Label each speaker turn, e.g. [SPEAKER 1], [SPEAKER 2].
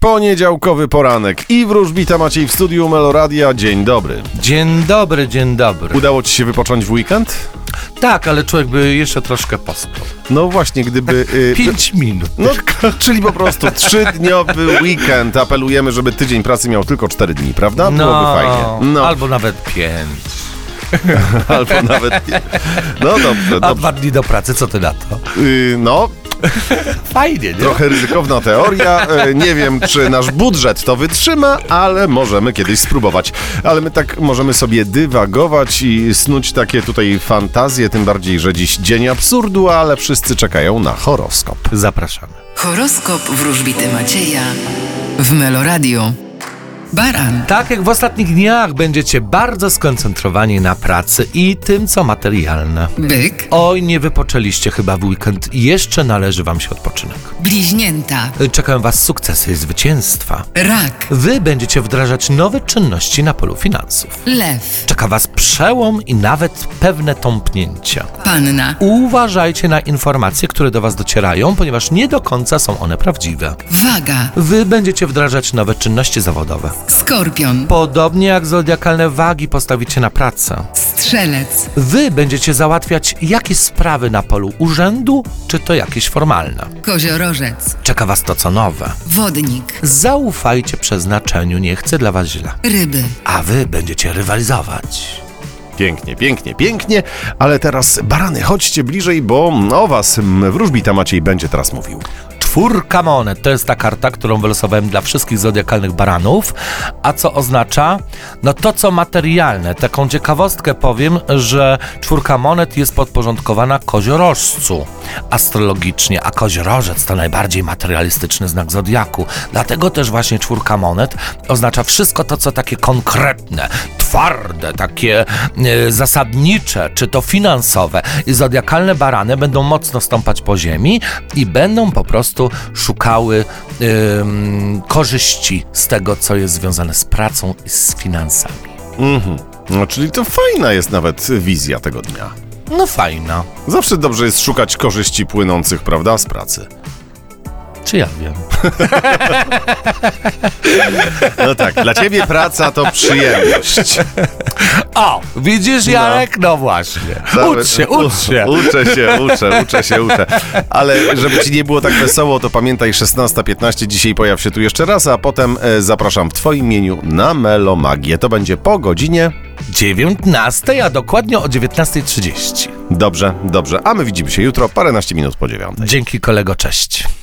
[SPEAKER 1] Poniedziałkowy poranek i wróżbita Maciej w studiu Meloradia. Dzień dobry.
[SPEAKER 2] Dzień dobry, dzień dobry.
[SPEAKER 1] Udało ci się wypocząć w weekend?
[SPEAKER 2] Tak, ale człowiek by jeszcze troszkę pospał.
[SPEAKER 1] No właśnie, gdyby... y,
[SPEAKER 2] Pięć minut.
[SPEAKER 1] no, czyli po prostu trzydniowy weekend. Apelujemy, żeby tydzień pracy miał tylko cztery dni, prawda? Byłoby fajnie. No,
[SPEAKER 2] albo nawet pięć.
[SPEAKER 1] albo nawet nie. No dobrze,
[SPEAKER 2] A
[SPEAKER 1] dobrze.
[SPEAKER 2] dwa dni do pracy, co ty na to?
[SPEAKER 1] Y, no,
[SPEAKER 2] Fajnie, nie?
[SPEAKER 1] trochę ryzykowna teoria. Y, Nie wiem, czy nasz budżet to wytrzyma, ale możemy kiedyś spróbować. Ale my tak możemy sobie dywagować i snuć takie tutaj fantazje, tym bardziej, że dziś dzień absurdu, ale wszyscy czekają na horoskop.
[SPEAKER 2] Zapraszamy.
[SPEAKER 3] Horoskop wróżbity Macieja w Meloradio. Baran,
[SPEAKER 2] Tak jak w ostatnich dniach będziecie bardzo skoncentrowani na pracy i tym, co materialne.
[SPEAKER 3] byk,
[SPEAKER 2] Oj, nie wypoczęliście chyba w weekend. Jeszcze należy wam się odpoczynek.
[SPEAKER 3] Bliźnięta,
[SPEAKER 2] Czekają was sukcesy i zwycięstwa.
[SPEAKER 3] rak,
[SPEAKER 2] Wy będziecie wdrażać nowe czynności na polu finansów.
[SPEAKER 3] lew,
[SPEAKER 2] Czeka Was przełom i nawet pewne tąpnięcia.
[SPEAKER 3] panna,
[SPEAKER 2] Uważajcie na informacje, które do Was docierają, ponieważ nie do końca są one prawdziwe.
[SPEAKER 3] waga,
[SPEAKER 2] Wy będziecie wdrażać nowe czynności zawodowe.
[SPEAKER 3] skorpion,
[SPEAKER 2] Podobnie jak zodiakalne wagi postawicie na pracę.
[SPEAKER 3] strzelec,
[SPEAKER 2] Wy będziecie załatwiać jakieś sprawy na polu urzędu, czy to jakieś formalne.
[SPEAKER 3] koziorożec,
[SPEAKER 2] Czeka Was to co nowe.
[SPEAKER 3] wodnik,
[SPEAKER 2] Zaufajcie przeznaczeniu, nie chcę dla Was źle.
[SPEAKER 3] ryby,
[SPEAKER 2] A Wy będziecie rywalizować.
[SPEAKER 1] Pięknie, pięknie, pięknie, ale teraz barany, chodźcie bliżej, bo o was wróżbita Maciej będzie teraz mówił.
[SPEAKER 2] Czwórka monet to jest ta karta, którą wylosowałem dla wszystkich zodiakalnych baranów. A co oznacza? No to co materialne. Taką ciekawostkę powiem, że czwórka monet jest podporządkowana koziorożcu astrologicznie, a koziorożec to najbardziej materialistyczny znak zodiaku. Dlatego też właśnie czwórka monet oznacza wszystko to, co takie konkretne, twarde, takie e, zasadnicze, czy to finansowe. I zodiakalne barany będą mocno stąpać po ziemi i będą po prostu szukały ym, korzyści z tego, co jest związane z pracą i z finansami.
[SPEAKER 1] Mhm. No, czyli to fajna jest nawet wizja tego dnia.
[SPEAKER 2] No fajna.
[SPEAKER 1] Zawsze dobrze jest szukać korzyści płynących, prawda, z pracy.
[SPEAKER 2] Czy ja wiem?
[SPEAKER 1] No tak, dla ciebie praca to przyjemność.
[SPEAKER 2] O, widzisz Jarek? No, właśnie. Ucz się, ucz się.
[SPEAKER 1] Uczę się, uczę, uczę się, uczę. Ale żeby ci nie było tak wesoło, to pamiętaj 16.15, dzisiaj pojaw się tu jeszcze raz, a potem e, zapraszam w twoim imieniu na Melomagię. To będzie po godzinie.
[SPEAKER 2] 19, a dokładnie o 19.30.
[SPEAKER 1] Dobrze, dobrze. A my widzimy się jutro, paręnaście minut po dziewiątej.
[SPEAKER 2] Dzięki kolego, cześć.